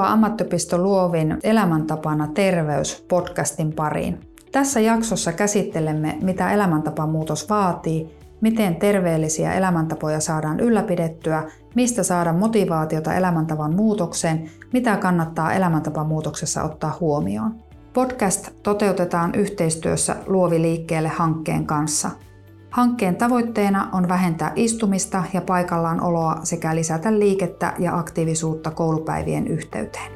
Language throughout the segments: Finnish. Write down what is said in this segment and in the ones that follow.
Tervetuloa Ammattiopisto Luovin Elämäntapana terveys podcastin pariin. Tässä jaksossa käsittelemme, mitä elämäntapamuutos vaatii, miten terveellisiä elämäntapoja saadaan ylläpidettyä, mistä saada motivaatiota elämäntavan muutokseen, mitä kannattaa elämäntapamuutoksessa ottaa huomioon. Podcast toteutetaan yhteistyössä Luovi liikkeelle hankkeen kanssa – Hankkeen tavoitteena on vähentää istumista ja paikallaan oloa sekä lisätä liikettä ja aktiivisuutta koulupäivien yhteyteen.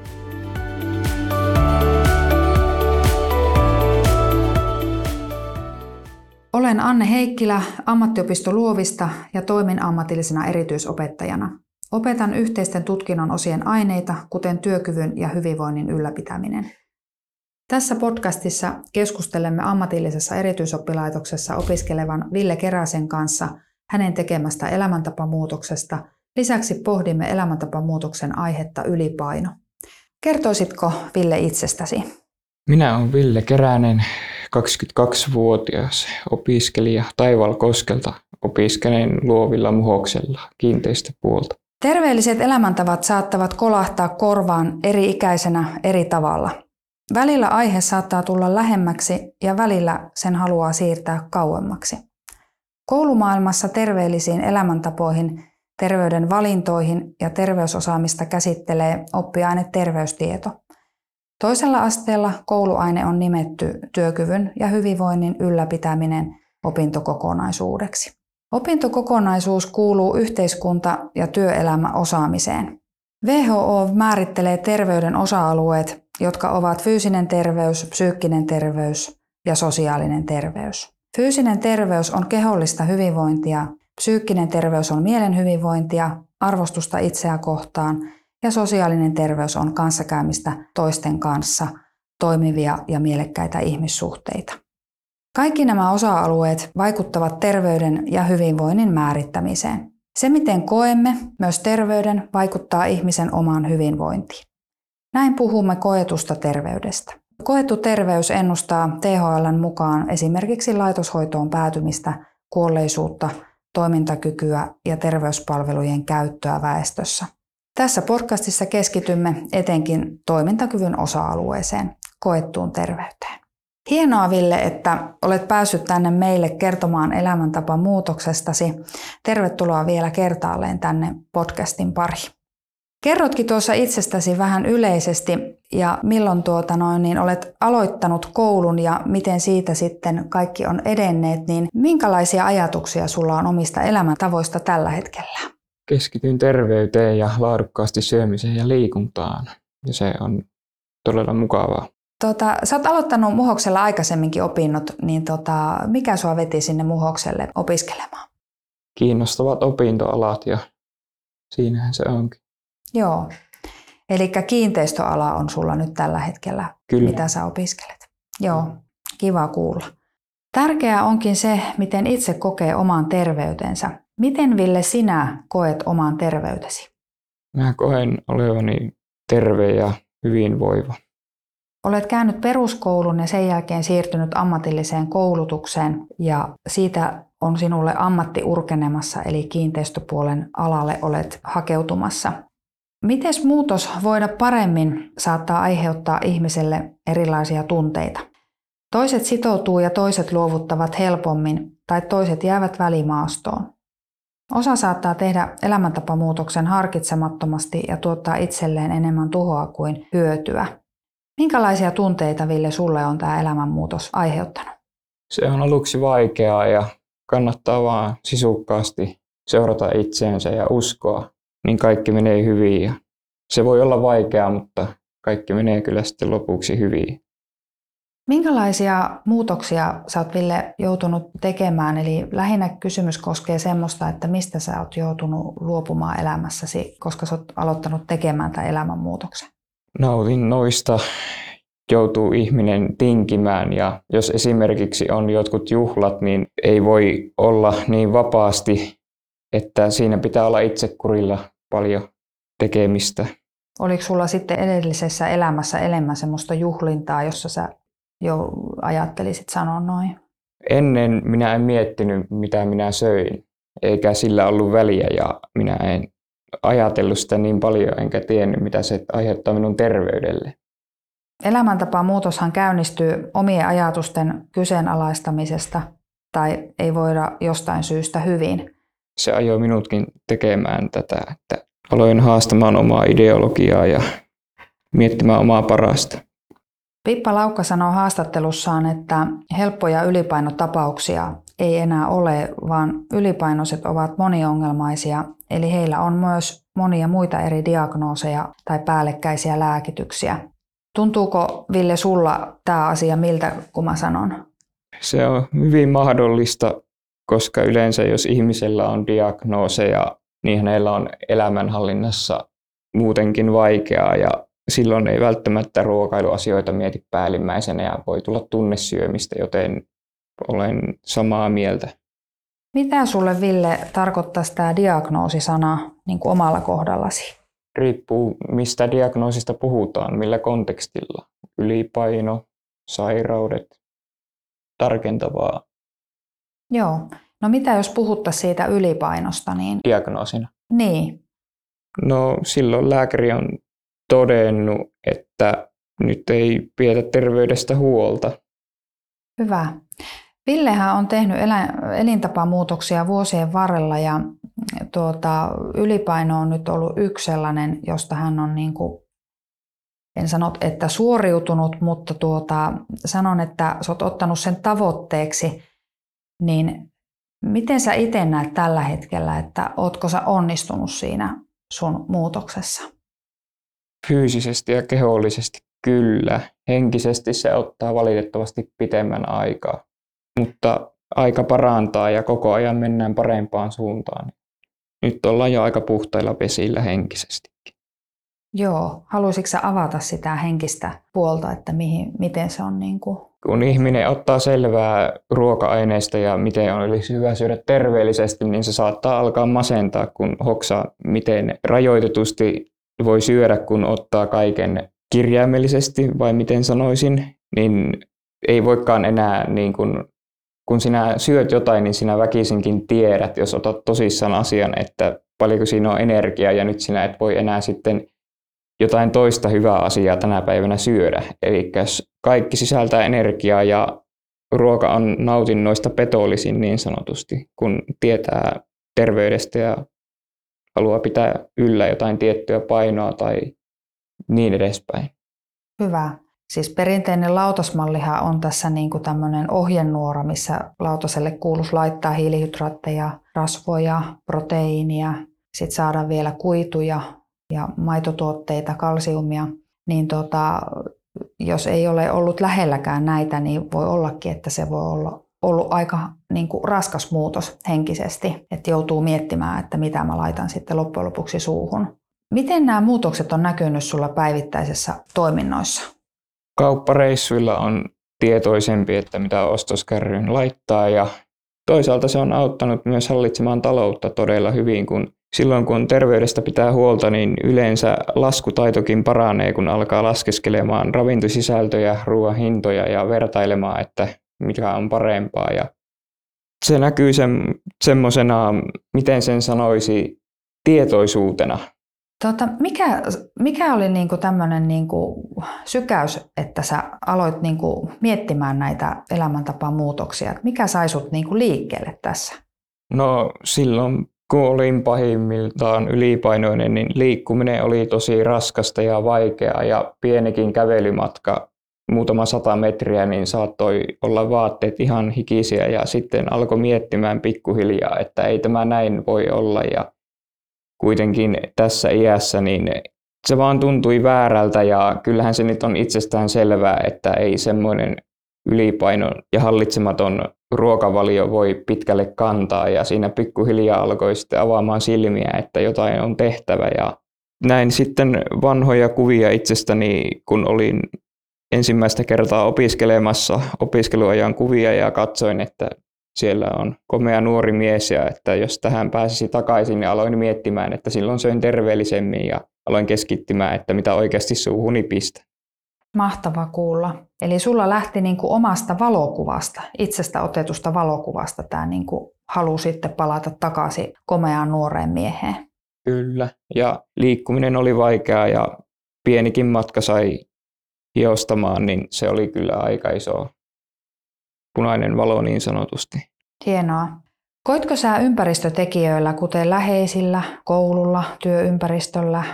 Olen Anne Heikkilä ammattiopisto Luovista ja toimin ammatillisena erityisopettajana. Opetan yhteisten tutkinnon osien aineita, kuten työkyvyn ja hyvinvoinnin ylläpitäminen. Tässä podcastissa keskustelemme ammatillisessa erityisoppilaitoksessa opiskelevan Ville Keräsen kanssa hänen tekemästä elämäntapamuutoksesta. Lisäksi pohdimme elämäntapamuutoksen aihetta ylipaino. Kertoisitko Ville itsestäsi? Minä olen Ville Keränen, 22-vuotias opiskelija Taival Koskelta. Opiskelen luovilla muhoksella kiinteistöpuolta. Terveelliset elämäntavat saattavat kolahtaa korvaan eri ikäisenä eri tavalla – Välillä aihe saattaa tulla lähemmäksi ja välillä sen haluaa siirtää kauemmaksi. Koulumaailmassa terveellisiin elämäntapoihin, terveyden valintoihin ja terveysosaamista käsittelee oppiaine terveystieto. Toisella asteella kouluaine on nimetty työkyvyn ja hyvinvoinnin ylläpitäminen opintokokonaisuudeksi. Opintokokonaisuus kuuluu yhteiskunta- ja työelämäosaamiseen. WHO määrittelee terveyden osa-alueet jotka ovat fyysinen terveys, psyykkinen terveys ja sosiaalinen terveys. Fyysinen terveys on kehollista hyvinvointia, psyykkinen terveys on mielen hyvinvointia, arvostusta itseä kohtaan ja sosiaalinen terveys on kanssakäymistä toisten kanssa, toimivia ja mielekkäitä ihmissuhteita. Kaikki nämä osa-alueet vaikuttavat terveyden ja hyvinvoinnin määrittämiseen. Se, miten koemme myös terveyden, vaikuttaa ihmisen omaan hyvinvointiin. Näin puhumme koetusta terveydestä. Koettu terveys ennustaa THLn mukaan esimerkiksi laitoshoitoon päätymistä, kuolleisuutta, toimintakykyä ja terveyspalvelujen käyttöä väestössä. Tässä podcastissa keskitymme etenkin toimintakyvyn osa-alueeseen, koettuun terveyteen. Hienoa Ville, että olet päässyt tänne meille kertomaan elämäntapa muutoksestasi. Tervetuloa vielä kertaalleen tänne podcastin pariin. Kerrotkin tuossa itsestäsi vähän yleisesti ja milloin tuota noin, niin olet aloittanut koulun ja miten siitä sitten kaikki on edenneet, niin minkälaisia ajatuksia sulla on omista elämäntavoista tällä hetkellä? Keskityn terveyteen ja laadukkaasti syömiseen ja liikuntaan ja se on todella mukavaa. Tota, sä oot aloittanut Muhoksella aikaisemminkin opinnot, niin tota, mikä sua veti sinne Muhokselle opiskelemaan? Kiinnostavat opintoalat ja siinähän se onkin. Joo. Eli kiinteistöala on sulla nyt tällä hetkellä, Kyllä. mitä sä opiskelet. Joo, kiva kuulla. Tärkeää onkin se, miten itse kokee oman terveytensä. Miten Ville sinä koet oman terveytesi? Mä koen olevani terve ja hyvinvoiva. Olet käynyt peruskoulun ja sen jälkeen siirtynyt ammatilliseen koulutukseen ja siitä on sinulle ammatti urkenemassa eli kiinteistöpuolen alalle olet hakeutumassa. Miten muutos voida paremmin saattaa aiheuttaa ihmiselle erilaisia tunteita? Toiset sitoutuu ja toiset luovuttavat helpommin tai toiset jäävät välimaastoon. Osa saattaa tehdä elämäntapamuutoksen harkitsemattomasti ja tuottaa itselleen enemmän tuhoa kuin hyötyä. Minkälaisia tunteita, Ville, sulle on tämä elämänmuutos aiheuttanut? Se on aluksi vaikeaa ja kannattaa vaan sisukkaasti seurata itseensä ja uskoa niin kaikki menee hyvin. Ja se voi olla vaikeaa, mutta kaikki menee kyllä sitten lopuksi hyvin. Minkälaisia muutoksia sä oot Ville joutunut tekemään? Eli lähinnä kysymys koskee semmoista, että mistä sä oot joutunut luopumaan elämässäsi, koska sä oot aloittanut tekemään tämän elämänmuutoksen? Nautin noista joutuu ihminen tinkimään ja jos esimerkiksi on jotkut juhlat, niin ei voi olla niin vapaasti, että siinä pitää olla itsekurilla paljon tekemistä. Oliko sulla sitten edellisessä elämässä enemmän semmoista juhlintaa, jossa sä jo ajattelisit sanoa noin? Ennen minä en miettinyt, mitä minä söin, eikä sillä ollut väliä ja minä en ajatellut sitä niin paljon, enkä tiennyt, mitä se aiheuttaa minun terveydelle. Elämäntapa-muutoshan käynnistyy omien ajatusten kyseenalaistamisesta tai ei voida jostain syystä hyvin. Se ajoi minutkin tekemään tätä, että aloin haastamaan omaa ideologiaa ja miettimään omaa parasta. Pippa Laukka sanoo haastattelussaan, että helppoja ylipainotapauksia ei enää ole, vaan ylipainoiset ovat moniongelmaisia, eli heillä on myös monia muita eri diagnooseja tai päällekkäisiä lääkityksiä. Tuntuuko Ville sulla tämä asia miltä, kun mä sanon? Se on hyvin mahdollista, koska yleensä jos ihmisellä on diagnooseja, niin hänellä on elämänhallinnassa muutenkin vaikeaa ja silloin ei välttämättä ruokailuasioita mieti päällimmäisenä ja voi tulla tunnesyömistä, joten olen samaa mieltä. Mitä sulle, Ville, tarkoittaa tämä diagnoosisana niin kuin omalla kohdallasi? Riippuu, mistä diagnoosista puhutaan, millä kontekstilla. Ylipaino, sairaudet, tarkentavaa. Joo. No mitä jos puhuttaisiin siitä ylipainosta? Niin... Diagnoosina? Niin. No silloin lääkäri on todennut, että nyt ei pidetä terveydestä huolta. Hyvä. Villehän on tehnyt elintapamuutoksia vuosien varrella ja tuota, ylipaino on nyt ollut yksi sellainen, josta hän on niin kuin, en sano, että suoriutunut, mutta tuota, sanon, että sä oot ottanut sen tavoitteeksi, niin miten sä itse näet tällä hetkellä, että ootko sä onnistunut siinä sun muutoksessa? Fyysisesti ja kehollisesti kyllä. Henkisesti se ottaa valitettavasti pitemmän aikaa mutta aika parantaa ja koko ajan mennään parempaan suuntaan. Nyt ollaan jo aika puhtailla vesillä henkisesti. Joo, haluaisitko avata sitä henkistä puolta, että mihin, miten se on niin kuin... Kun ihminen ottaa selvää ruoka-aineista ja miten olisi hyvä syödä terveellisesti, niin se saattaa alkaa masentaa, kun hoksaa, miten rajoitetusti voi syödä, kun ottaa kaiken kirjaimellisesti, vai miten sanoisin, niin ei voikaan enää niin kuin kun sinä syöt jotain, niin sinä väkisinkin tiedät, jos otat tosissaan asian, että paljonko siinä on energiaa ja nyt sinä et voi enää sitten jotain toista hyvää asiaa tänä päivänä syödä. Eli kaikki sisältää energiaa ja ruoka on nautinnoista petollisin niin sanotusti, kun tietää terveydestä ja haluaa pitää yllä jotain tiettyä painoa tai niin edespäin. Hyvä. Siis perinteinen lautasmallihan on tässä niin kuin tämmöinen ohjenuora, missä lautaselle kuuluisi laittaa hiilihydraatteja, rasvoja, proteiinia, sitten saada vielä kuituja ja maitotuotteita, kalsiumia. Niin tota, jos ei ole ollut lähelläkään näitä, niin voi ollakin, että se voi olla ollut aika niin kuin raskas muutos henkisesti, että joutuu miettimään, että mitä mä laitan sitten loppujen lopuksi suuhun. Miten nämä muutokset on näkynyt sulla päivittäisessä toiminnoissa? kauppareissuilla on tietoisempi, että mitä ostoskärryyn laittaa ja toisaalta se on auttanut myös hallitsemaan taloutta todella hyvin, kun silloin kun terveydestä pitää huolta, niin yleensä laskutaitokin paranee, kun alkaa laskeskelemaan ravintosisältöjä, ruoan hintoja ja vertailemaan, että mikä on parempaa. Ja se näkyy semmoisena, miten sen sanoisi, tietoisuutena Tota, mikä, mikä oli niinku tämmöinen niinku sykäys, että sä aloit niinku miettimään näitä elämäntapamuutoksia? Mikä sai sut niinku liikkeelle tässä? No silloin kun olin pahimmiltaan ylipainoinen, niin liikkuminen oli tosi raskasta ja vaikeaa ja pienikin kävelymatka muutama sata metriä, niin saattoi olla vaatteet ihan hikisiä ja sitten alkoi miettimään pikkuhiljaa, että ei tämä näin voi olla. Ja kuitenkin tässä iässä, niin se vaan tuntui väärältä ja kyllähän se nyt on itsestään selvää, että ei semmoinen ylipaino ja hallitsematon ruokavalio voi pitkälle kantaa ja siinä pikkuhiljaa alkoi sitten avaamaan silmiä, että jotain on tehtävä ja näin sitten vanhoja kuvia itsestäni, kun olin ensimmäistä kertaa opiskelemassa opiskeluajan kuvia ja katsoin, että siellä on komea nuori mies ja että jos tähän pääsisi takaisin, niin aloin miettimään, että silloin söin terveellisemmin ja aloin keskittymään, että mitä oikeasti suuhuni pistä. Mahtava kuulla. Eli sulla lähti niin kuin omasta valokuvasta, itsestä otetusta valokuvasta tämä niin kuin halu sitten palata takaisin komeaan nuoreen mieheen. Kyllä, ja liikkuminen oli vaikeaa ja pienikin matka sai hiostamaan, niin se oli kyllä aika iso punainen valo niin sanotusti. Hienoa. Koitko sä ympäristötekijöillä, kuten läheisillä, koululla, työympäristöllä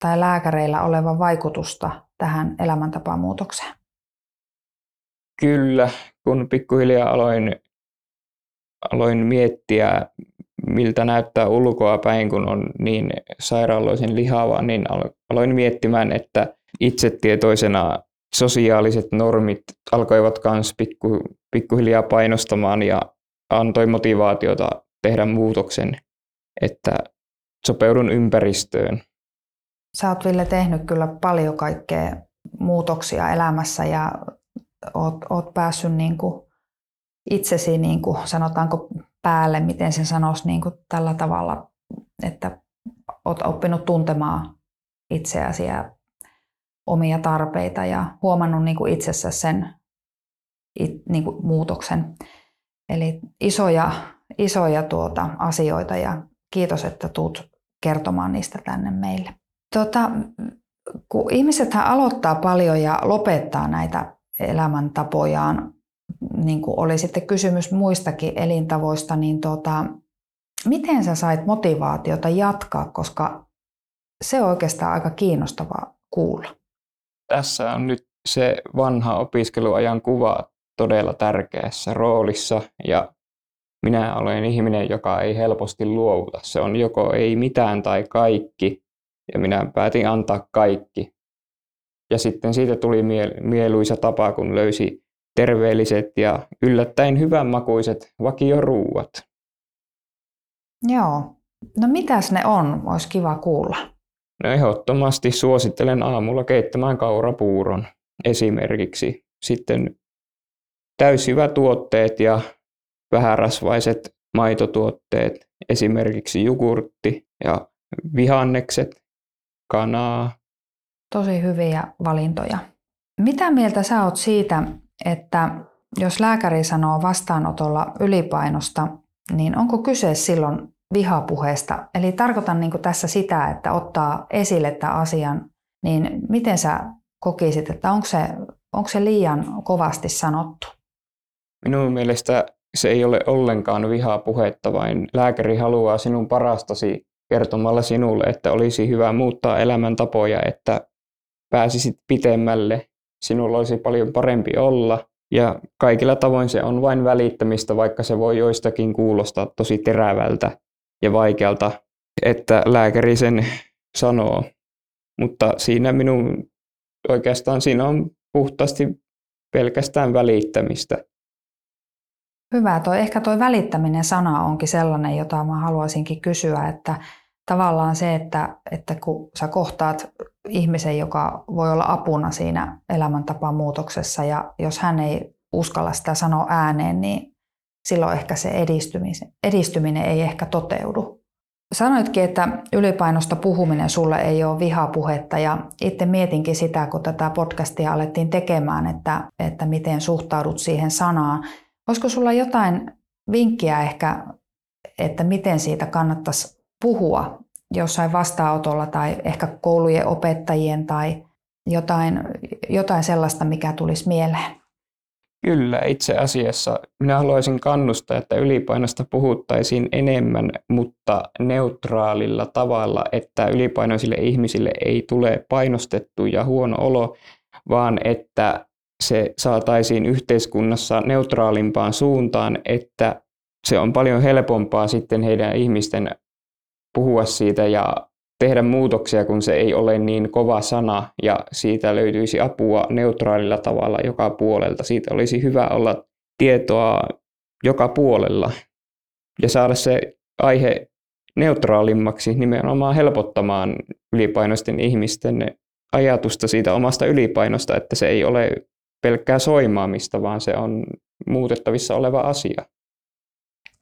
tai lääkäreillä olevan vaikutusta tähän elämäntapamuutokseen? Kyllä, kun pikkuhiljaa aloin, aloin miettiä, miltä näyttää ulkoa päin, kun on niin sairaaloisen lihava, niin aloin miettimään, että itsetietoisena sosiaaliset normit alkoivat myös pikku, pikkuhiljaa painostamaan ja antoi motivaatiota tehdä muutoksen, että sopeudun ympäristöön. Sä oot Ville tehnyt kyllä paljon kaikkea muutoksia elämässä ja oot, oot päässyt niin kuin itsesi, niin kuin, sanotaanko päälle, miten sen sanoisi niin kuin tällä tavalla, että oot oppinut tuntemaan itseäsi ja omia tarpeita ja huomannut niin kuin itsessä sen it, niin kuin muutoksen. Eli isoja, isoja tuota, asioita ja kiitos, että tuut kertomaan niistä tänne meille. Tota, kun ihmiset aloittaa paljon ja lopettaa näitä elämäntapojaan, niin kuin oli sitten kysymys muistakin elintavoista, niin tota, miten sä sait motivaatiota jatkaa, koska se on oikeastaan aika kiinnostavaa kuulla. Tässä on nyt se vanha opiskeluajan kuva todella tärkeässä roolissa ja minä olen ihminen, joka ei helposti luovuta. Se on joko ei mitään tai kaikki ja minä päätin antaa kaikki. Ja sitten siitä tuli mieluisa tapa, kun löysi terveelliset ja yllättäen hyvänmakuiset vakioruuat. Joo. No mitäs ne on? Olisi kiva kuulla. No ehdottomasti suosittelen aamulla keittämään kaurapuuron esimerkiksi. Sitten täysjyvätuotteet ja vähärasvaiset maitotuotteet, esimerkiksi jogurtti ja vihannekset, kanaa. Tosi hyviä valintoja. Mitä mieltä sä oot siitä, että jos lääkäri sanoo vastaanotolla ylipainosta, niin onko kyse silloin vihapuheesta? Eli tarkoitan niin tässä sitä, että ottaa esille tämän asian, niin miten sä kokisit, että onko se, onko se liian kovasti sanottu? Minun mielestä se ei ole ollenkaan vihapuhetta, vain lääkäri haluaa sinun parastasi kertomalla sinulle, että olisi hyvä muuttaa elämäntapoja, että pääsisit pitemmälle sinulla olisi paljon parempi olla. Ja kaikilla tavoin se on vain välittämistä, vaikka se voi joistakin kuulostaa tosi terävältä ja vaikealta, että lääkäri sen sanoo. Mutta siinä minun oikeastaan siinä on puhtaasti pelkästään välittämistä. Hyvä. Toi, ehkä tuo välittäminen sana onkin sellainen, jota mä haluaisinkin kysyä, että tavallaan se, että, että kun sä kohtaat ihmisen, joka voi olla apuna siinä elämäntapamuutoksessa ja jos hän ei uskalla sitä sanoa ääneen, niin silloin ehkä se edistyminen, edistyminen ei ehkä toteudu. Sanoitkin, että ylipainosta puhuminen sulle ei ole vihapuhetta ja itse mietinkin sitä, kun tätä podcastia alettiin tekemään, että, että miten suhtaudut siihen sanaan. Olisiko sulla jotain vinkkiä ehkä, että miten siitä kannattaisi puhua jossain vastaanotolla tai ehkä koulujen opettajien tai jotain, jotain sellaista, mikä tulisi mieleen? Kyllä, itse asiassa minä haluaisin kannustaa, että ylipainosta puhuttaisiin enemmän, mutta neutraalilla tavalla, että ylipainoisille ihmisille ei tule painostettu ja huono olo, vaan että se saataisiin yhteiskunnassa neutraalimpaan suuntaan, että se on paljon helpompaa sitten heidän ihmisten puhua siitä ja tehdä muutoksia, kun se ei ole niin kova sana ja siitä löytyisi apua neutraalilla tavalla joka puolelta. Siitä olisi hyvä olla tietoa joka puolella ja saada se aihe neutraalimmaksi nimenomaan helpottamaan ylipainoisten ihmisten ajatusta siitä omasta ylipainosta, että se ei ole pelkkää soimaamista, vaan se on muutettavissa oleva asia.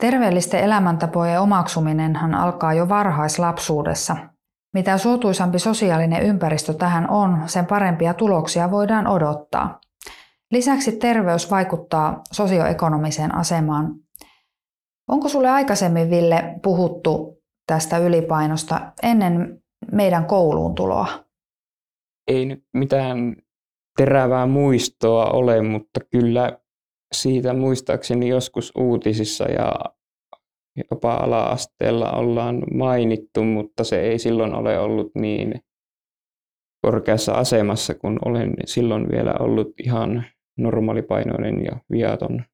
Terveellisten elämäntapojen omaksuminenhan alkaa jo varhaislapsuudessa. Mitä suotuisampi sosiaalinen ympäristö tähän on, sen parempia tuloksia voidaan odottaa. Lisäksi terveys vaikuttaa sosioekonomiseen asemaan. Onko sulle aikaisemmin, Ville, puhuttu tästä ylipainosta ennen meidän kouluun tuloa? Ei nyt mitään terävää muistoa ole, mutta kyllä siitä muistaakseni joskus uutisissa ja jopa ala-asteella ollaan mainittu, mutta se ei silloin ole ollut niin korkeassa asemassa, kun olen silloin vielä ollut ihan normaalipainoinen ja viaton.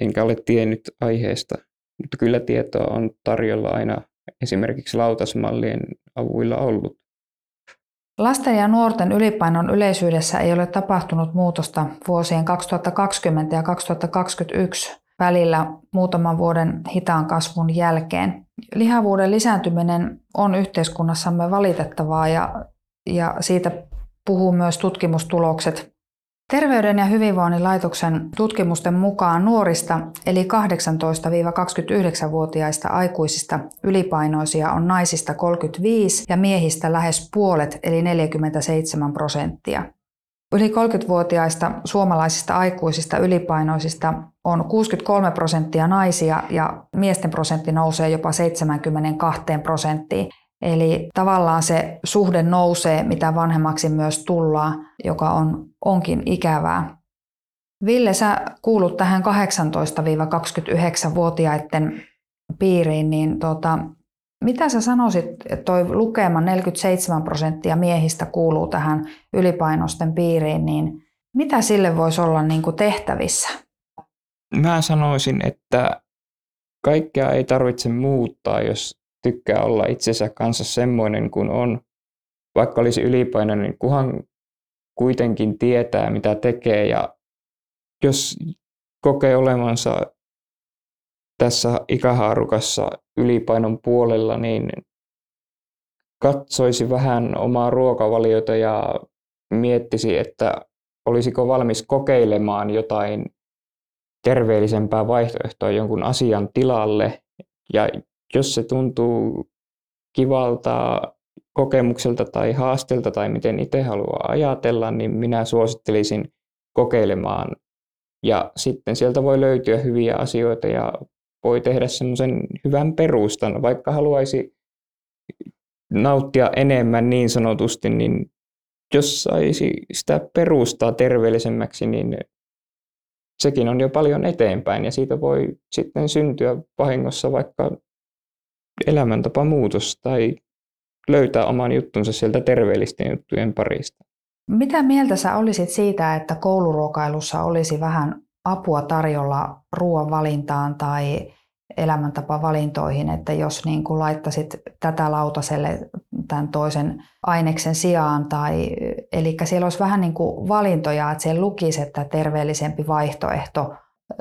Enkä ole tiennyt aiheesta, mutta kyllä tietoa on tarjolla aina esimerkiksi lautasmallien avuilla ollut. Lasten ja nuorten ylipainon yleisyydessä ei ole tapahtunut muutosta vuosien 2020 ja 2021 välillä muutaman vuoden hitaan kasvun jälkeen. Lihavuuden lisääntyminen on yhteiskunnassamme valitettavaa ja, ja siitä puhuu myös tutkimustulokset. Terveyden ja hyvinvoinnin laitoksen tutkimusten mukaan nuorista eli 18-29-vuotiaista aikuisista ylipainoisia on naisista 35 ja miehistä lähes puolet eli 47 prosenttia. Yli 30-vuotiaista suomalaisista aikuisista ylipainoisista on 63 prosenttia naisia ja miesten prosentti nousee jopa 72 prosenttiin. Eli tavallaan se suhde nousee, mitä vanhemmaksi myös tullaan, joka on, onkin ikävää. Ville, sä kuulut tähän 18-29-vuotiaiden piiriin, niin tota, mitä sä sanoisit, että toi lukema 47 prosenttia miehistä kuuluu tähän ylipainosten piiriin, niin mitä sille voisi olla niin kuin tehtävissä? Mä sanoisin, että kaikkea ei tarvitse muuttaa, jos tykkää olla itsensä kanssa semmoinen kuin on. Vaikka olisi ylipainoinen, niin kuhan kuitenkin tietää, mitä tekee ja jos kokee olemansa tässä ikähaarukassa ylipainon puolella, niin katsoisi vähän omaa ruokavaliota ja miettisi, että olisiko valmis kokeilemaan jotain terveellisempää vaihtoehtoa jonkun asian tilalle. Ja jos se tuntuu kivalta kokemukselta tai haasteelta tai miten itse haluaa ajatella, niin minä suosittelisin kokeilemaan. Ja sitten sieltä voi löytyä hyviä asioita ja voi tehdä semmoisen hyvän perustan, vaikka haluaisi nauttia enemmän niin sanotusti, niin jos saisi sitä perustaa terveellisemmäksi, niin sekin on jo paljon eteenpäin ja siitä voi sitten syntyä vahingossa vaikka elämäntapa muutos tai löytää oman juttunsa sieltä terveellisten juttujen parista. Mitä mieltä sä olisit siitä, että kouluruokailussa olisi vähän apua tarjolla ruoan valintaan tai elämäntapavalintoihin, että jos niin kuin laittaisit tätä lautaselle tämän toisen aineksen sijaan, tai, eli siellä olisi vähän niin kuin valintoja, että siellä lukisi, että terveellisempi vaihtoehto,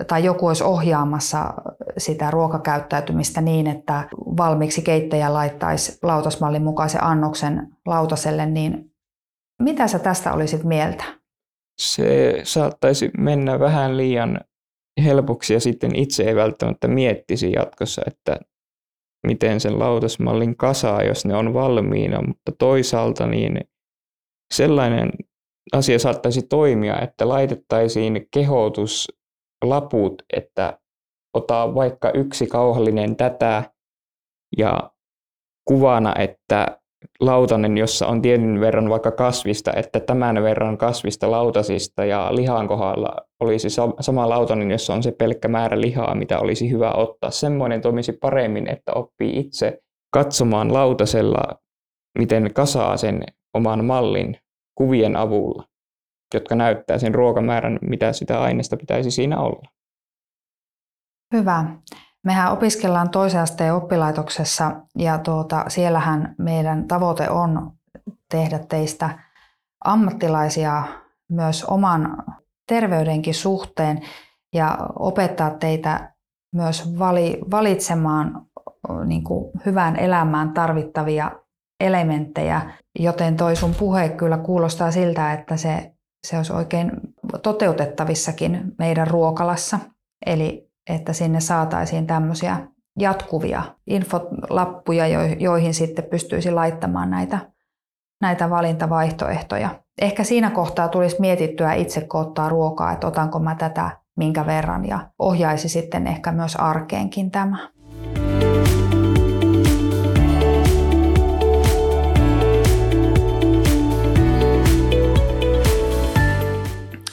tai joku olisi ohjaamassa sitä ruokakäyttäytymistä niin, että valmiiksi keittäjä laittaisi lautasmallin mukaisen annoksen lautaselle, niin mitä sä tästä olisit mieltä? Se saattaisi mennä vähän liian helpoksi ja sitten itse ei välttämättä miettisi jatkossa, että miten sen lautasmallin kasaa, jos ne on valmiina, mutta toisaalta niin sellainen asia saattaisi toimia, että laitettaisiin kehotuslaput, että ota vaikka yksi kauhallinen tätä ja kuvana, että lautanen, jossa on tietyn verran vaikka kasvista, että tämän verran kasvista lautasista ja lihan kohdalla olisi sama lautanen, jossa on se pelkkä määrä lihaa, mitä olisi hyvä ottaa. Semmoinen toimisi paremmin, että oppii itse katsomaan lautasella, miten kasaa sen oman mallin kuvien avulla, jotka näyttää sen ruokamäärän, mitä sitä aineesta pitäisi siinä olla. Hyvä. Mehän opiskellaan toisen asteen oppilaitoksessa ja tuota, siellähän meidän tavoite on tehdä teistä ammattilaisia myös oman terveydenkin suhteen ja opettaa teitä myös vali, valitsemaan niin kuin hyvään elämään tarvittavia elementtejä, joten toi sun puhe kyllä kuulostaa siltä, että se, se olisi oikein toteutettavissakin meidän ruokalassa. Eli että sinne saataisiin tämmöisiä jatkuvia infolappuja, joihin sitten pystyisi laittamaan näitä, näitä valintavaihtoehtoja. Ehkä siinä kohtaa tulisi mietittyä itse, kun ottaa ruokaa, että otanko mä tätä minkä verran ja ohjaisi sitten ehkä myös arkeenkin tämä.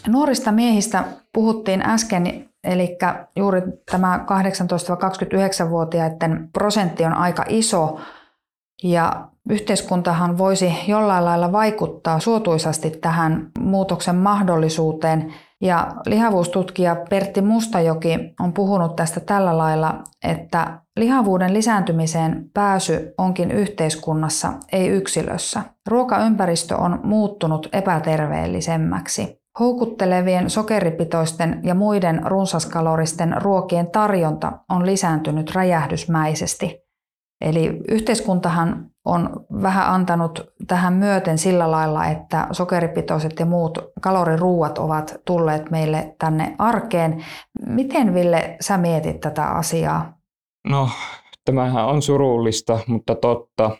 Nuorista miehistä puhuttiin äsken, eli juuri tämä 18-29-vuotiaiden prosentti on aika iso, ja yhteiskuntahan voisi jollain lailla vaikuttaa suotuisasti tähän muutoksen mahdollisuuteen. Ja lihavuustutkija Pertti Mustajoki on puhunut tästä tällä lailla, että lihavuuden lisääntymiseen pääsy onkin yhteiskunnassa, ei yksilössä. Ruokaympäristö on muuttunut epäterveellisemmäksi. Houkuttelevien sokeripitoisten ja muiden runsaskaloristen ruokien tarjonta on lisääntynyt räjähdysmäisesti. Eli yhteiskuntahan on vähän antanut tähän myöten sillä lailla, että sokeripitoiset ja muut kaloriruuat ovat tulleet meille tänne arkeen. Miten Ville sä mietit tätä asiaa? No, tämähän on surullista, mutta totta.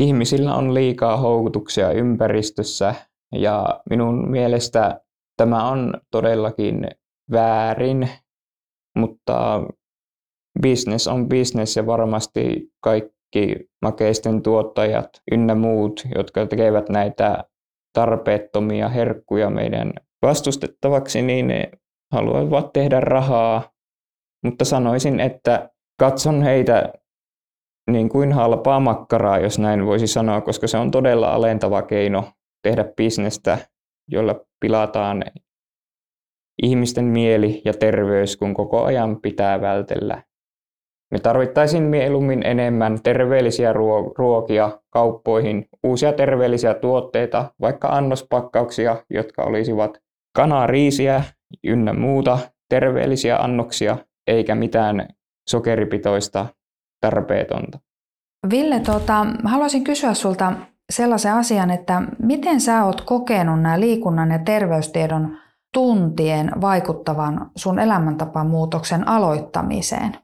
Ihmisillä on liikaa houkutuksia ympäristössä ja minun mielestä tämä on todellakin väärin, mutta business on business ja varmasti kaikki makeisten tuottajat ynnä muut, jotka tekevät näitä tarpeettomia herkkuja meidän vastustettavaksi, niin ne haluavat tehdä rahaa. Mutta sanoisin, että katson heitä niin kuin halpaa makkaraa, jos näin voisi sanoa, koska se on todella alentava keino tehdä bisnestä, jolla pilataan ihmisten mieli ja terveys, kun koko ajan pitää vältellä me tarvittaisiin mieluummin enemmän terveellisiä ruokia kauppoihin, uusia terveellisiä tuotteita, vaikka annospakkauksia, jotka olisivat kanaa, riisiä ynnä muuta terveellisiä annoksia, eikä mitään sokeripitoista tarpeetonta. Ville, tota, haluaisin kysyä sulta sellaisen asian, että miten sä oot kokenut nämä liikunnan ja terveystiedon tuntien vaikuttavan sun elämäntapamuutoksen aloittamiseen?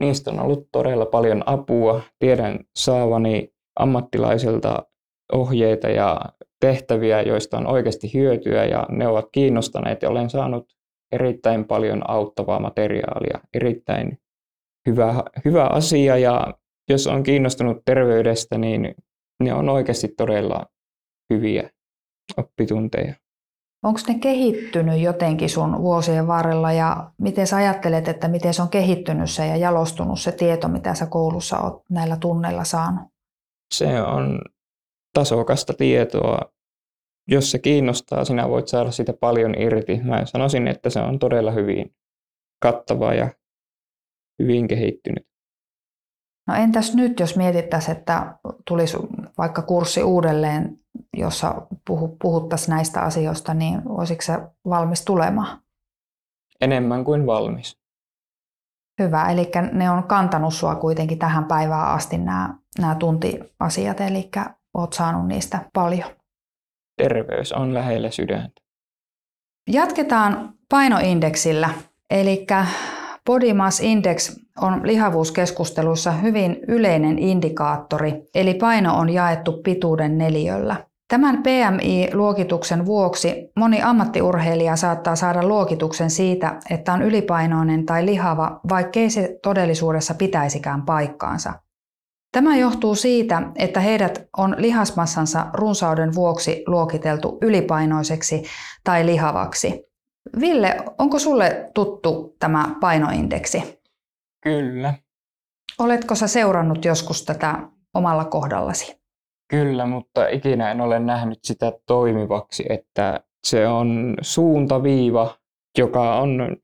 niistä on ollut todella paljon apua. Tiedän saavani ammattilaiselta ohjeita ja tehtäviä, joista on oikeasti hyötyä ja ne ovat kiinnostaneet ja olen saanut erittäin paljon auttavaa materiaalia. Erittäin hyvä, hyvä asia ja jos on kiinnostunut terveydestä, niin ne on oikeasti todella hyviä oppitunteja. Onko ne kehittynyt jotenkin sun vuosien varrella ja miten sä ajattelet, että miten se on kehittynyt se ja jalostunut se tieto, mitä sä koulussa oot näillä tunneilla saanut? Se on tasokasta tietoa. Jos se kiinnostaa, sinä voit saada sitä paljon irti. Mä sanoisin, että se on todella hyvin kattava ja hyvin kehittynyt. No entäs nyt, jos mietittäisiin, että tulisi vaikka kurssi uudelleen, jossa puhuttaisiin näistä asioista, niin olisiko se valmis tulemaan? Enemmän kuin valmis. Hyvä, eli ne on kantanut sinua kuitenkin tähän päivään asti nämä, nämä tuntiasiat, eli olet saanut niistä paljon. Terveys on lähellä sydäntä. Jatketaan painoindeksillä, eli Body Mass Index on lihavuuskeskusteluissa hyvin yleinen indikaattori, eli paino on jaettu pituuden neliöllä. Tämän PMI-luokituksen vuoksi moni ammattiurheilija saattaa saada luokituksen siitä, että on ylipainoinen tai lihava, vaikkei se todellisuudessa pitäisikään paikkaansa. Tämä johtuu siitä, että heidät on lihasmassansa runsauden vuoksi luokiteltu ylipainoiseksi tai lihavaksi. Ville, onko sulle tuttu tämä painoindeksi? Kyllä. Oletko sä seurannut joskus tätä omalla kohdallasi? Kyllä, mutta ikinä en ole nähnyt sitä toimivaksi, että se on suuntaviiva, joka on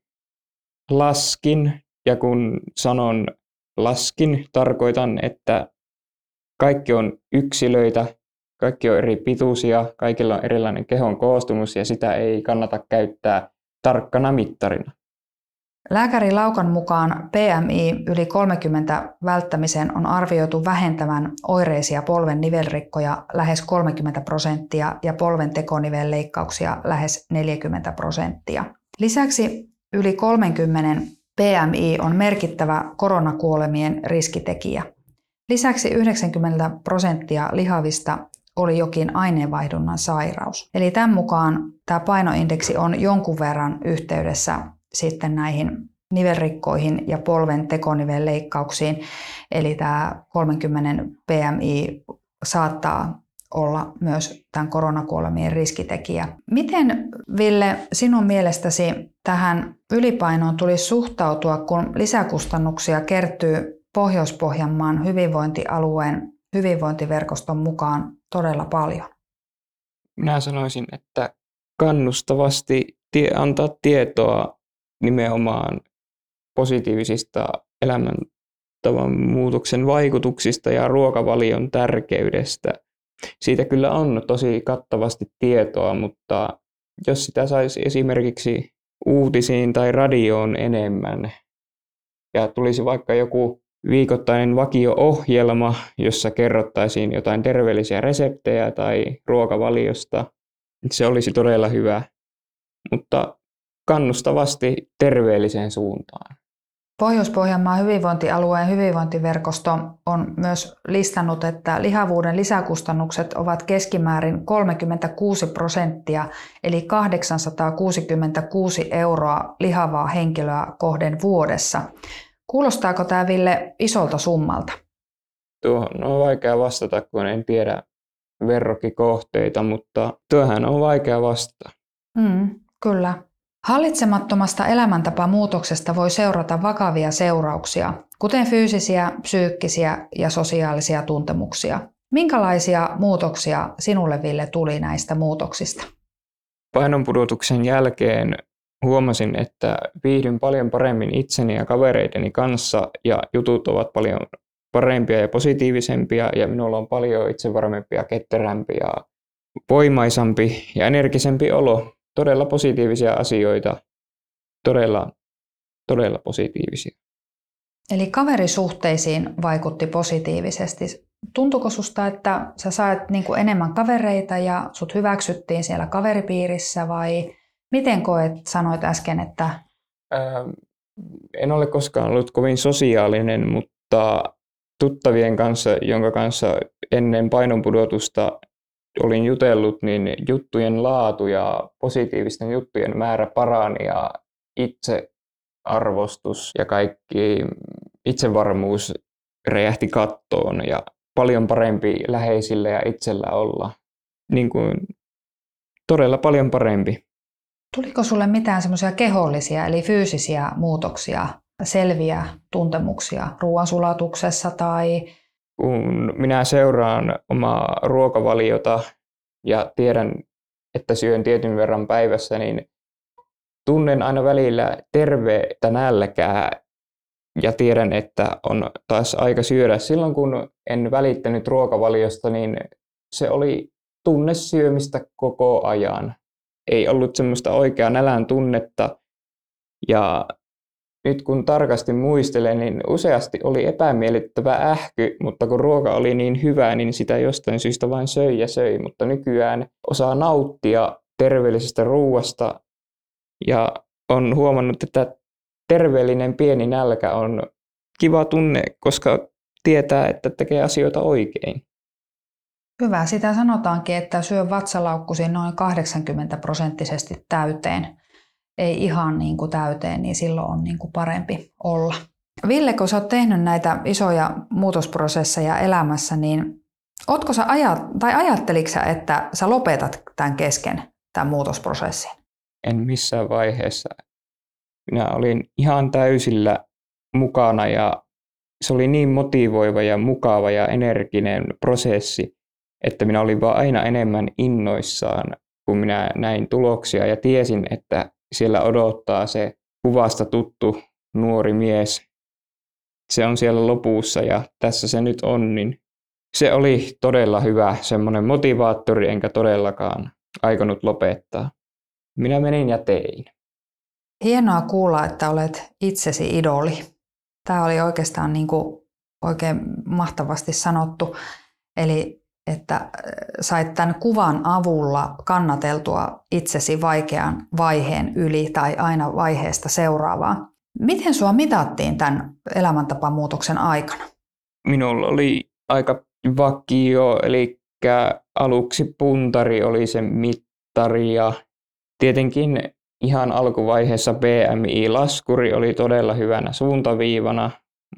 laskin, ja kun sanon laskin, tarkoitan, että kaikki on yksilöitä, kaikki on eri pituisia, kaikilla on erilainen kehon koostumus ja sitä ei kannata käyttää tarkkana mittarina. Lääkäri Laukan mukaan PMI yli 30 välttämiseen on arvioitu vähentävän oireisia polven nivelrikkoja lähes 30 prosenttia ja polven tekonivelleikkauksia lähes 40 prosenttia. Lisäksi yli 30 PMI on merkittävä koronakuolemien riskitekijä. Lisäksi 90 prosenttia lihavista oli jokin aineenvaihdunnan sairaus. Eli tämän mukaan tämä painoindeksi on jonkun verran yhteydessä sitten näihin nivelrikkoihin ja polven tekonivelleikkauksiin. Eli tämä 30 PMI saattaa olla myös tämän koronakuolemien riskitekijä. Miten, Ville, sinun mielestäsi tähän ylipainoon tulisi suhtautua, kun lisäkustannuksia kertyy Pohjois-Pohjanmaan hyvinvointialueen hyvinvointiverkoston mukaan todella paljon? Minä sanoisin, että kannustavasti tie, antaa tietoa nimenomaan positiivisista elämäntavan muutoksen vaikutuksista ja ruokavalion tärkeydestä. Siitä kyllä on tosi kattavasti tietoa, mutta jos sitä saisi esimerkiksi uutisiin tai radioon enemmän ja tulisi vaikka joku viikoittainen vakio-ohjelma, jossa kerrottaisiin jotain terveellisiä reseptejä tai ruokavaliosta, se olisi todella hyvä, mutta kannustavasti terveelliseen suuntaan. Pohjois-Pohjanmaan hyvinvointialueen hyvinvointiverkosto on myös listannut, että lihavuuden lisäkustannukset ovat keskimäärin 36 prosenttia, eli 866 euroa lihavaa henkilöä kohden vuodessa. Kuulostaako tämä Ville isolta summalta? Tuohon on vaikea vastata, kun en tiedä verrokkikohteita, mutta tuohan on vaikea vastata. Mm, kyllä. Hallitsemattomasta elämäntapamuutoksesta voi seurata vakavia seurauksia, kuten fyysisiä, psyykkisiä ja sosiaalisia tuntemuksia. Minkälaisia muutoksia sinulle, Ville, tuli näistä muutoksista? Painonpudotuksen jälkeen huomasin, että viihdyn paljon paremmin itseni ja kavereideni kanssa ja jutut ovat paljon parempia ja positiivisempia ja minulla on paljon itsevarmempi ja ketterämpi ja voimaisampi ja energisempi olo todella positiivisia asioita, todella, todella positiivisia. Eli kaverisuhteisiin vaikutti positiivisesti. Tuntuuko susta, että sä sait niin enemmän kavereita ja sut hyväksyttiin siellä kaveripiirissä vai miten koet, sanoit äsken, että... Ää, en ole koskaan ollut kovin sosiaalinen, mutta tuttavien kanssa, jonka kanssa ennen painonpudotusta olin jutellut, niin juttujen laatu ja positiivisten juttujen määrä parani ja itsearvostus ja kaikki itsevarmuus räjähti kattoon ja paljon parempi läheisille ja itsellä olla. Niin kuin, todella paljon parempi. Tuliko sulle mitään semmoisia kehollisia eli fyysisiä muutoksia, selviä tuntemuksia ruoansulatuksessa tai kun minä seuraan omaa ruokavaliota ja tiedän, että syön tietyn verran päivässä, niin tunnen aina välillä terveitä nälkää ja tiedän, että on taas aika syödä. Silloin kun en välittänyt ruokavaliosta, niin se oli tunne syömistä koko ajan. Ei ollut semmoista oikeaa nälän tunnetta ja nyt kun tarkasti muistelen, niin useasti oli epämiellyttävä ähky, mutta kun ruoka oli niin hyvää, niin sitä jostain syystä vain söi ja söi. Mutta nykyään osaa nauttia terveellisestä ruuasta ja on huomannut, että terveellinen pieni nälkä on kiva tunne, koska tietää, että tekee asioita oikein. Hyvä. Sitä sanotaankin, että syö vatsalaukkusi noin 80 prosenttisesti täyteen ei ihan niin kuin täyteen, niin silloin on niin kuin parempi olla. Ville, kun sä oot tehnyt näitä isoja muutosprosesseja elämässä, niin Ootko sä ajat, tai ajatteliko sä, että sä lopetat tämän kesken, tämän muutosprosessin? En missään vaiheessa. Minä olin ihan täysillä mukana ja se oli niin motivoiva ja mukava ja energinen prosessi, että minä olin vaan aina enemmän innoissaan, kun minä näin tuloksia ja tiesin, että siellä odottaa se kuvasta tuttu nuori mies. Se on siellä lopussa ja tässä se nyt on, niin se oli todella hyvä semmoinen motivaattori, enkä todellakaan aikonut lopettaa. Minä menin ja tein. Hienoa kuulla, että olet itsesi idoli. Tämä oli oikeastaan niin kuin oikein mahtavasti sanottu. Eli että äh, sait tämän kuvan avulla kannateltua itsesi vaikean vaiheen yli tai aina vaiheesta seuraavaan. Miten sua mitattiin tämän elämäntapamuutoksen aikana? Minulla oli aika vakio, eli aluksi puntari oli se mittari ja tietenkin ihan alkuvaiheessa BMI-laskuri oli todella hyvänä suuntaviivana,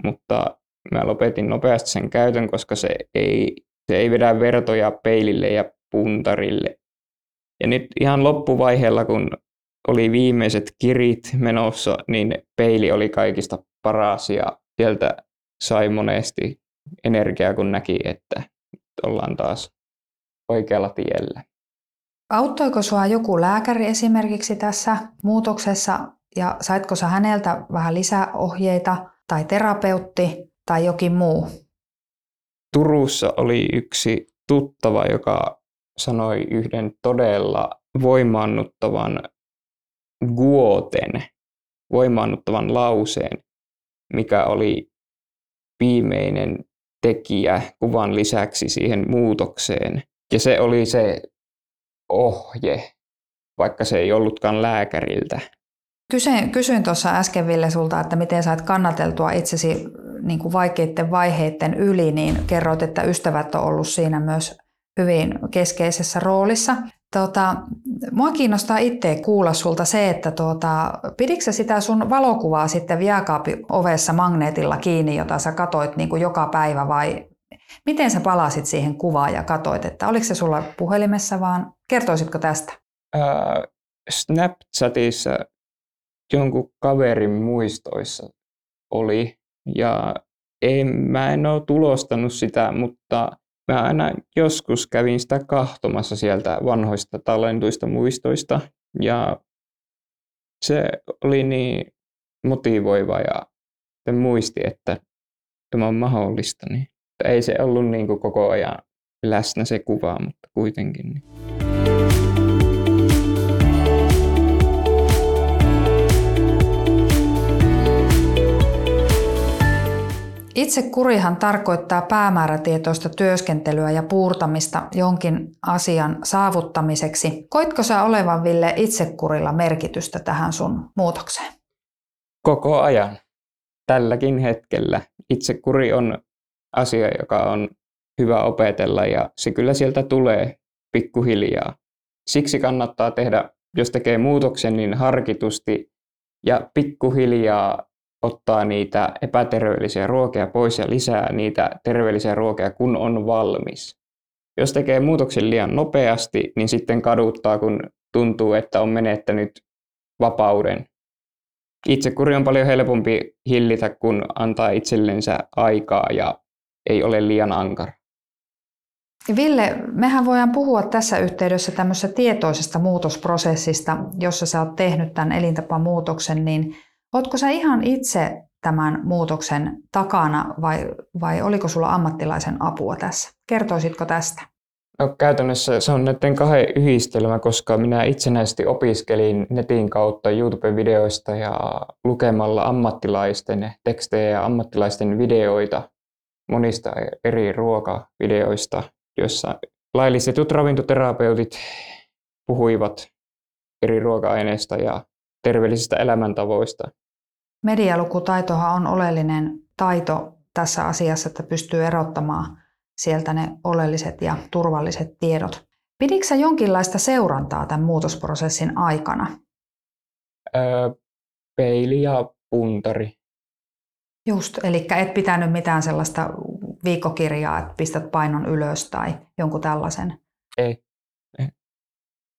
mutta mä lopetin nopeasti sen käytön, koska se ei Se ei vedä vertoja peilille ja puntarille. Ja nyt ihan loppuvaiheella, kun oli viimeiset kirit menossa, niin peili oli kaikista paras ja sieltä sai monesti energiaa, kun näki, että ollaan taas oikealla tiellä. Auttoiko sinua joku lääkäri esimerkiksi tässä muutoksessa ja saitko sä häneltä vähän lisäohjeita tai terapeutti tai jokin muu? Turussa oli yksi tuttava, joka sanoi yhden todella voimaannuttavan guoten, voimaannuttavan lauseen, mikä oli viimeinen tekijä kuvan lisäksi siihen muutokseen. Ja se oli se ohje, vaikka se ei ollutkaan lääkäriltä. Kysyin, kysyin tuossa äsken Ville sulta, että miten sait kannateltua itsesi niin kuin vaikeiden vaiheiden yli, niin kerroit, että ystävät on ollut siinä myös hyvin keskeisessä roolissa. Tota, mua kiinnostaa itse kuulla sulta se, että tuota, pidikö sitä sun valokuvaa sitten jääkaapin ovessa magneetilla kiinni, jota sä katoit niin kuin joka päivä vai miten sä palasit siihen kuvaan ja katoit, että oliko se sulla puhelimessa vaan kertoisitko tästä? Ää, Snapchatissa jonkun kaverin muistoissa oli ja en, mä en ole tulostanut sitä, mutta mä aina joskus kävin sitä kahtomassa sieltä vanhoista talentuista muistoista ja se oli niin motivoiva ja muisti, että tämä on mahdollista. Niin. Ei se ollut niin kuin koko ajan läsnä se kuva, mutta kuitenkin. Niin. Kurihan tarkoittaa päämäärätietoista työskentelyä ja puurtamista jonkin asian saavuttamiseksi. Koitko sä olevan, Ville, itsekurilla merkitystä tähän sun muutokseen? Koko ajan. Tälläkin hetkellä. Itsekuri on asia, joka on hyvä opetella ja se kyllä sieltä tulee pikkuhiljaa. Siksi kannattaa tehdä, jos tekee muutoksen, niin harkitusti ja pikkuhiljaa ottaa niitä epäterveellisiä ruokia pois ja lisää niitä terveellisiä ruokia, kun on valmis. Jos tekee muutoksen liian nopeasti, niin sitten kaduttaa, kun tuntuu, että on menettänyt vapauden. Itsekuri on paljon helpompi hillitä, kun antaa itsellensä aikaa ja ei ole liian ankara. Ville, mehän voidaan puhua tässä yhteydessä tämmöisestä tietoisesta muutosprosessista, jossa sä oot tehnyt tämän elintapamuutoksen, niin Oletko sä ihan itse tämän muutoksen takana vai, vai oliko sulla ammattilaisen apua tässä? Kertoisitko tästä? No, käytännössä se on näiden kahden yhdistelmä, koska minä itsenäisesti opiskelin netin kautta YouTube-videoista ja lukemalla ammattilaisten tekstejä ja ammattilaisten videoita monista eri ruokavideoista, joissa laillistetut ravintoterapeutit puhuivat eri ruoka-aineista ja terveellisistä elämäntavoista. Medialukutaitohan on oleellinen taito tässä asiassa, että pystyy erottamaan sieltä ne oleelliset ja turvalliset tiedot. Pidikö jonkinlaista seurantaa tämän muutosprosessin aikana? Öö, peili ja puntari. Just, eli et pitänyt mitään sellaista viikkokirjaa, että pistät painon ylös tai jonkun tällaisen? Ei.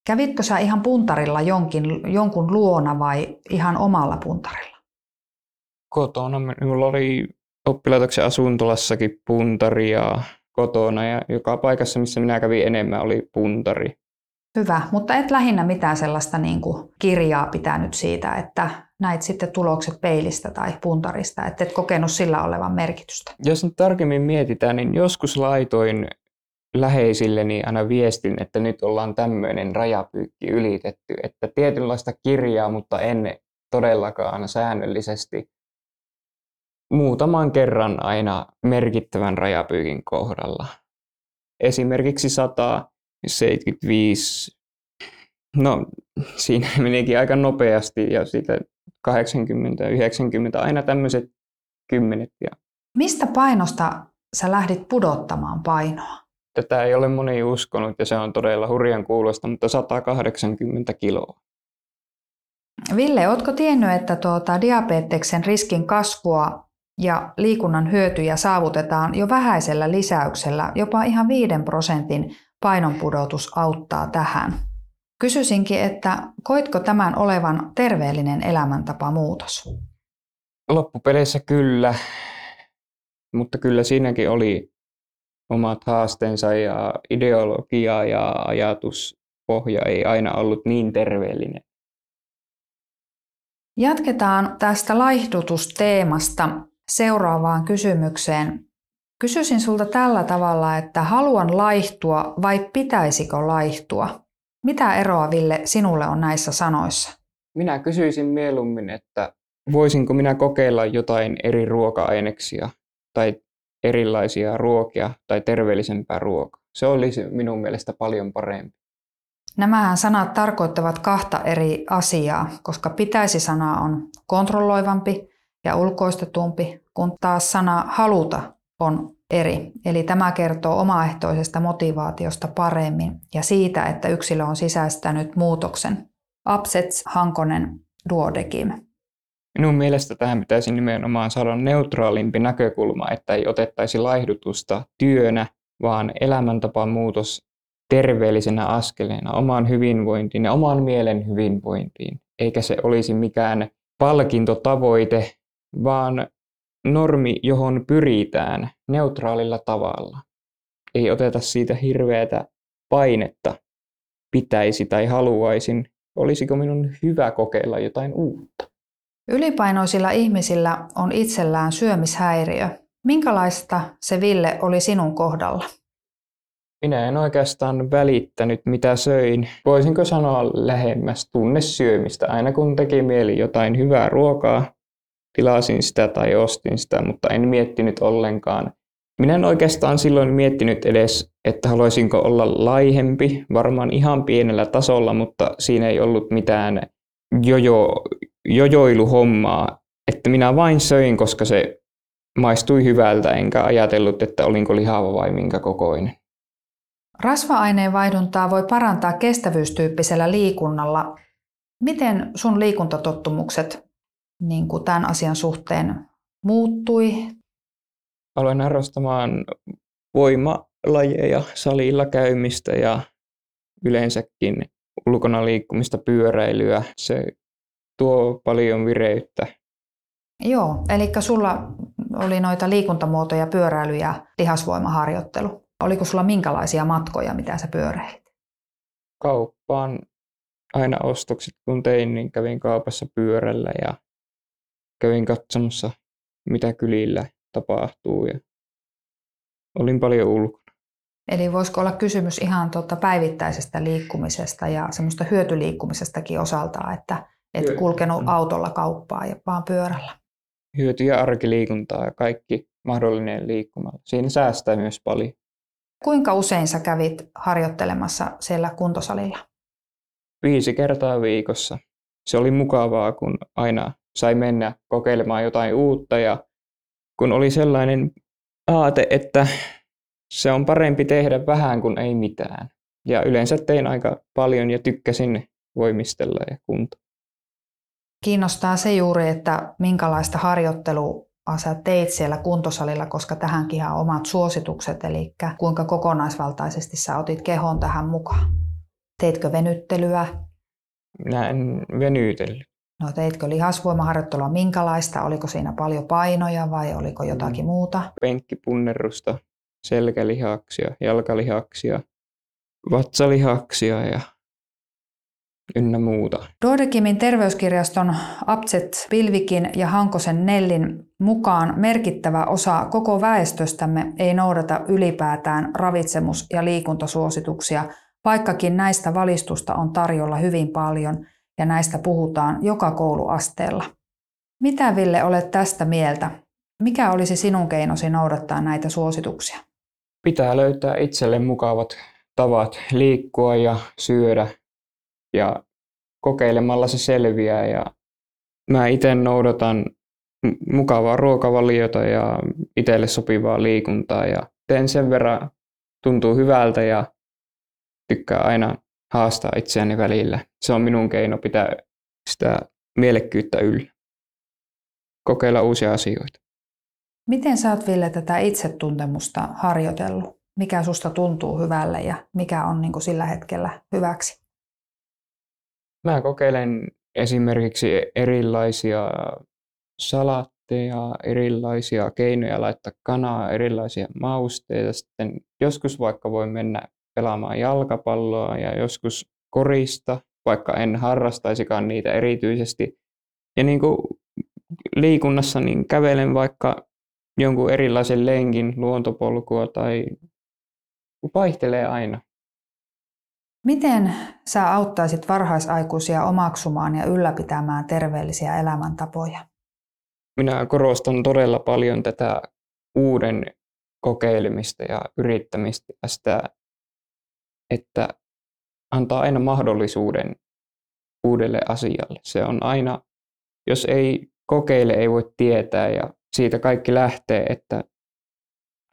Kävitkö sä ihan puntarilla jonkin, jonkun luona vai ihan omalla puntarilla? Kotona. Minulla oli oppilaitoksen asuntolassakin puntaria kotona ja joka paikassa, missä minä kävin enemmän, oli puntari. Hyvä, mutta et lähinnä mitään sellaista niin kuin kirjaa pitänyt siitä, että näit sitten tulokset peilistä tai puntarista, että et kokenut sillä olevan merkitystä. Jos nyt tarkemmin mietitään, niin joskus laitoin läheisilleni aina viestin, että nyt ollaan tämmöinen rajapyykki ylitetty, että tietynlaista kirjaa, mutta en todellakaan säännöllisesti muutaman kerran aina merkittävän rajapyykin kohdalla. Esimerkiksi 175, no siinä menikin aika nopeasti ja sitten 80 90, aina tämmöiset kymmenet. Ja... Mistä painosta sä lähdit pudottamaan painoa? Tätä ei ole moni uskonut ja se on todella hurjan kuulosta, mutta 180 kiloa. Ville, oletko tiennyt, että tuota, diabeteksen riskin kasvua ja liikunnan hyötyjä saavutetaan jo vähäisellä lisäyksellä, jopa ihan 5 prosentin painonpudotus auttaa tähän. Kysyisinkin, että koitko tämän olevan terveellinen elämäntapa muutos? Loppupeleissä kyllä, mutta kyllä siinäkin oli omat haasteensa ja ideologia ja ajatuspohja ei aina ollut niin terveellinen. Jatketaan tästä laihdutusteemasta seuraavaan kysymykseen. Kysyisin sulta tällä tavalla, että haluan laihtua vai pitäisikö laihtua? Mitä eroa, Ville, sinulle on näissä sanoissa? Minä kysyisin mieluummin, että voisinko minä kokeilla jotain eri ruoka-aineksia tai erilaisia ruokia tai terveellisempää ruokaa. Se olisi minun mielestä paljon parempi. Nämähän sanat tarkoittavat kahta eri asiaa, koska pitäisi sana on kontrolloivampi ja ulkoistetumpi, kun taas sana haluta on eri. Eli tämä kertoo omaehtoisesta motivaatiosta paremmin ja siitä, että yksilö on sisäistänyt muutoksen. Upsets Hankonen Duodekim. Minun mielestä tähän pitäisi nimenomaan saada neutraalimpi näkökulma, että ei otettaisi laihdutusta työnä, vaan elämäntapaan muutos terveellisenä askeleena omaan hyvinvointiin ja oman mielen hyvinvointiin, eikä se olisi mikään palkintotavoite, vaan normi, johon pyritään neutraalilla tavalla. Ei oteta siitä hirveätä painetta, pitäisi tai haluaisin, olisiko minun hyvä kokeilla jotain uutta. Ylipainoisilla ihmisillä on itsellään syömishäiriö. Minkälaista se Ville oli sinun kohdalla? Minä en oikeastaan välittänyt, mitä söin. Voisinko sanoa lähemmäs tunnesyömistä. Aina kun teki mieli jotain hyvää ruokaa, tilasin sitä tai ostin sitä, mutta en miettinyt ollenkaan. Minä en oikeastaan silloin miettinyt edes, että haluaisinko olla laihempi, varmaan ihan pienellä tasolla, mutta siinä ei ollut mitään jojo, jojoiluhommaa, että minä vain söin, koska se maistui hyvältä, enkä ajatellut, että olinko lihava vai minkä kokoinen. Rasva-aineen vaihduntaa voi parantaa kestävyystyyppisellä liikunnalla. Miten sun liikuntatottumukset niin kuin tämän asian suhteen muuttui? Aloin harrastamaan voimalajeja, salilla käymistä ja yleensäkin ulkona liikkumista, pyöräilyä. Se tuo paljon vireyttä. Joo, eli sulla oli noita liikuntamuotoja, pyöräily ja lihasvoimaharjoittelu. Oliko sulla minkälaisia matkoja, mitä sä pyöräilit? Kauppaan aina ostokset kun tein, niin kävin kaupassa pyörällä ja kävin katsomassa, mitä kylillä tapahtuu ja olin paljon ulkona. Eli voisiko olla kysymys ihan tuota päivittäisestä liikkumisesta ja semmoista hyötyliikkumisestakin osaltaan, että et kulkenut mm. autolla kauppaa ja vaan pyörällä? Hyöty- ja arkiliikuntaa ja kaikki mahdollinen liikkumalla. Siinä säästää myös paljon. Kuinka usein sä kävit harjoittelemassa siellä kuntosalilla? Viisi kertaa viikossa. Se oli mukavaa, kun aina sai mennä kokeilemaan jotain uutta ja kun oli sellainen aate, että se on parempi tehdä vähän kuin ei mitään. Ja yleensä tein aika paljon ja tykkäsin voimistella ja kunto. Kiinnostaa se juuri, että minkälaista harjoittelua sä teit siellä kuntosalilla, koska tähänkin on omat suositukset, eli kuinka kokonaisvaltaisesti sä otit kehon tähän mukaan. Teitkö venyttelyä? Minä en venytellyt. No teitkö lihasvoimaharjoittelua minkälaista? Oliko siinä paljon painoja vai oliko jotakin mm. muuta? Penkkipunnerusta, selkälihaksia, jalkalihaksia, vatsalihaksia ja ynnä muuta. Dodekimin terveyskirjaston Apset Pilvikin ja Hankosen Nellin mukaan merkittävä osa koko väestöstämme ei noudata ylipäätään ravitsemus- ja liikuntasuosituksia, vaikkakin näistä valistusta on tarjolla hyvin paljon ja näistä puhutaan joka kouluasteella. Mitä Ville olet tästä mieltä? Mikä olisi sinun keinosi noudattaa näitä suosituksia? Pitää löytää itselle mukavat tavat liikkua ja syödä ja kokeilemalla se selviää ja mä itse noudatan mukavaa ruokavaliota ja itselle sopivaa liikuntaa ja teen sen verran, tuntuu hyvältä ja tykkää aina haastaa itseäni välillä. Se on minun keino pitää sitä mielekkyyttä yllä. Kokeilla uusia asioita. Miten sä oot Ville tätä itsetuntemusta harjoitellut? Mikä susta tuntuu hyvälle ja mikä on niin kuin sillä hetkellä hyväksi? Mä kokeilen esimerkiksi erilaisia salatteja, erilaisia keinoja laittaa kanaa, erilaisia mausteita. Sitten joskus vaikka voi mennä pelaamaan jalkapalloa ja joskus korista, vaikka en harrastaisikaan niitä erityisesti. Ja niin kuin liikunnassa niin kävelen vaikka jonkun erilaisen lenkin, luontopolkua tai vaihtelee aina. Miten sä auttaisit varhaisaikuisia omaksumaan ja ylläpitämään terveellisiä elämäntapoja? Minä korostan todella paljon tätä uuden kokeilemista ja yrittämistä ja sitä, että antaa aina mahdollisuuden uudelle asialle. Se on aina, jos ei kokeile, ei voi tietää ja siitä kaikki lähtee, että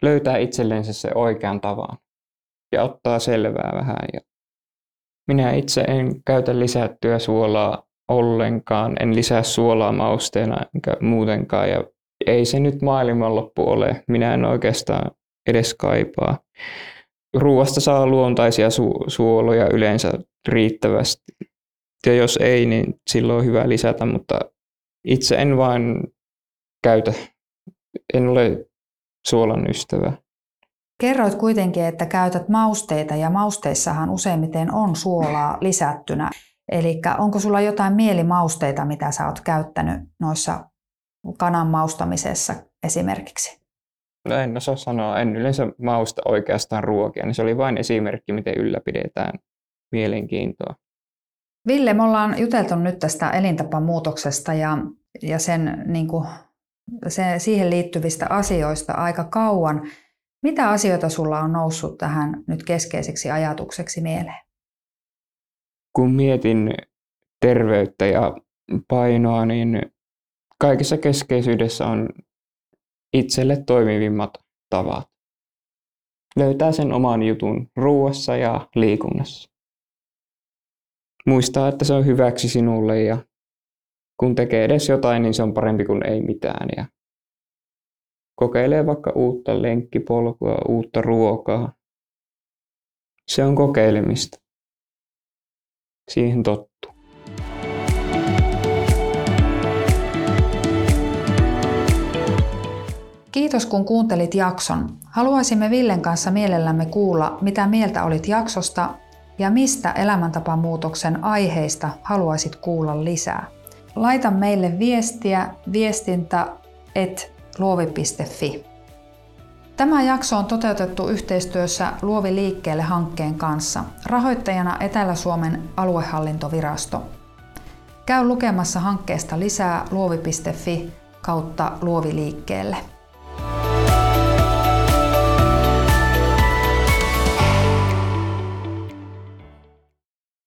löytää itsellensä se oikean tavan ja ottaa selvää vähän. Ja minä itse en käytä lisättyä suolaa ollenkaan, en lisää suolaa mausteena enkä muutenkaan ja ei se nyt maailmanloppu ole. Minä en oikeastaan edes kaipaa. Ruoasta saa luontaisia su- suoloja yleensä riittävästi. Ja jos ei, niin silloin on hyvä lisätä, mutta itse en vain käytä. En ole suolan ystävä. Kerroit kuitenkin, että käytät mausteita ja mausteissahan useimmiten on suolaa lisättynä. Eli onko sulla jotain mielimausteita, mitä sä oot käyttänyt noissa kanan maustamisessa esimerkiksi? No en osaa sanoa, en yleensä mausta oikeastaan ruokia, niin se oli vain esimerkki, miten ylläpidetään mielenkiintoa. Ville, me ollaan juteltu nyt tästä elintapamuutoksesta ja, ja sen, niin kuin, se, siihen liittyvistä asioista aika kauan. Mitä asioita sulla on noussut tähän nyt keskeiseksi ajatukseksi mieleen? Kun mietin terveyttä ja painoa, niin kaikessa keskeisyydessä on itselle toimivimmat tavat. Löytää sen oman jutun ruuassa ja liikunnassa. Muistaa, että se on hyväksi sinulle ja kun tekee edes jotain, niin se on parempi kuin ei mitään. Ja kokeilee vaikka uutta lenkkipolkua, uutta ruokaa. Se on kokeilemista. Siihen tottuu. Kiitos kun kuuntelit jakson. Haluaisimme Villen kanssa mielellämme kuulla, mitä mieltä olit jaksosta ja mistä elämäntapamuutoksen aiheista haluaisit kuulla lisää. Laita meille viestiä viestintä et luovi.fi. Tämä jakso on toteutettu yhteistyössä Luovi liikkeelle hankkeen kanssa, rahoittajana Etelä-Suomen aluehallintovirasto. Käy lukemassa hankkeesta lisää luovi.fi kautta luoviliikkeelle.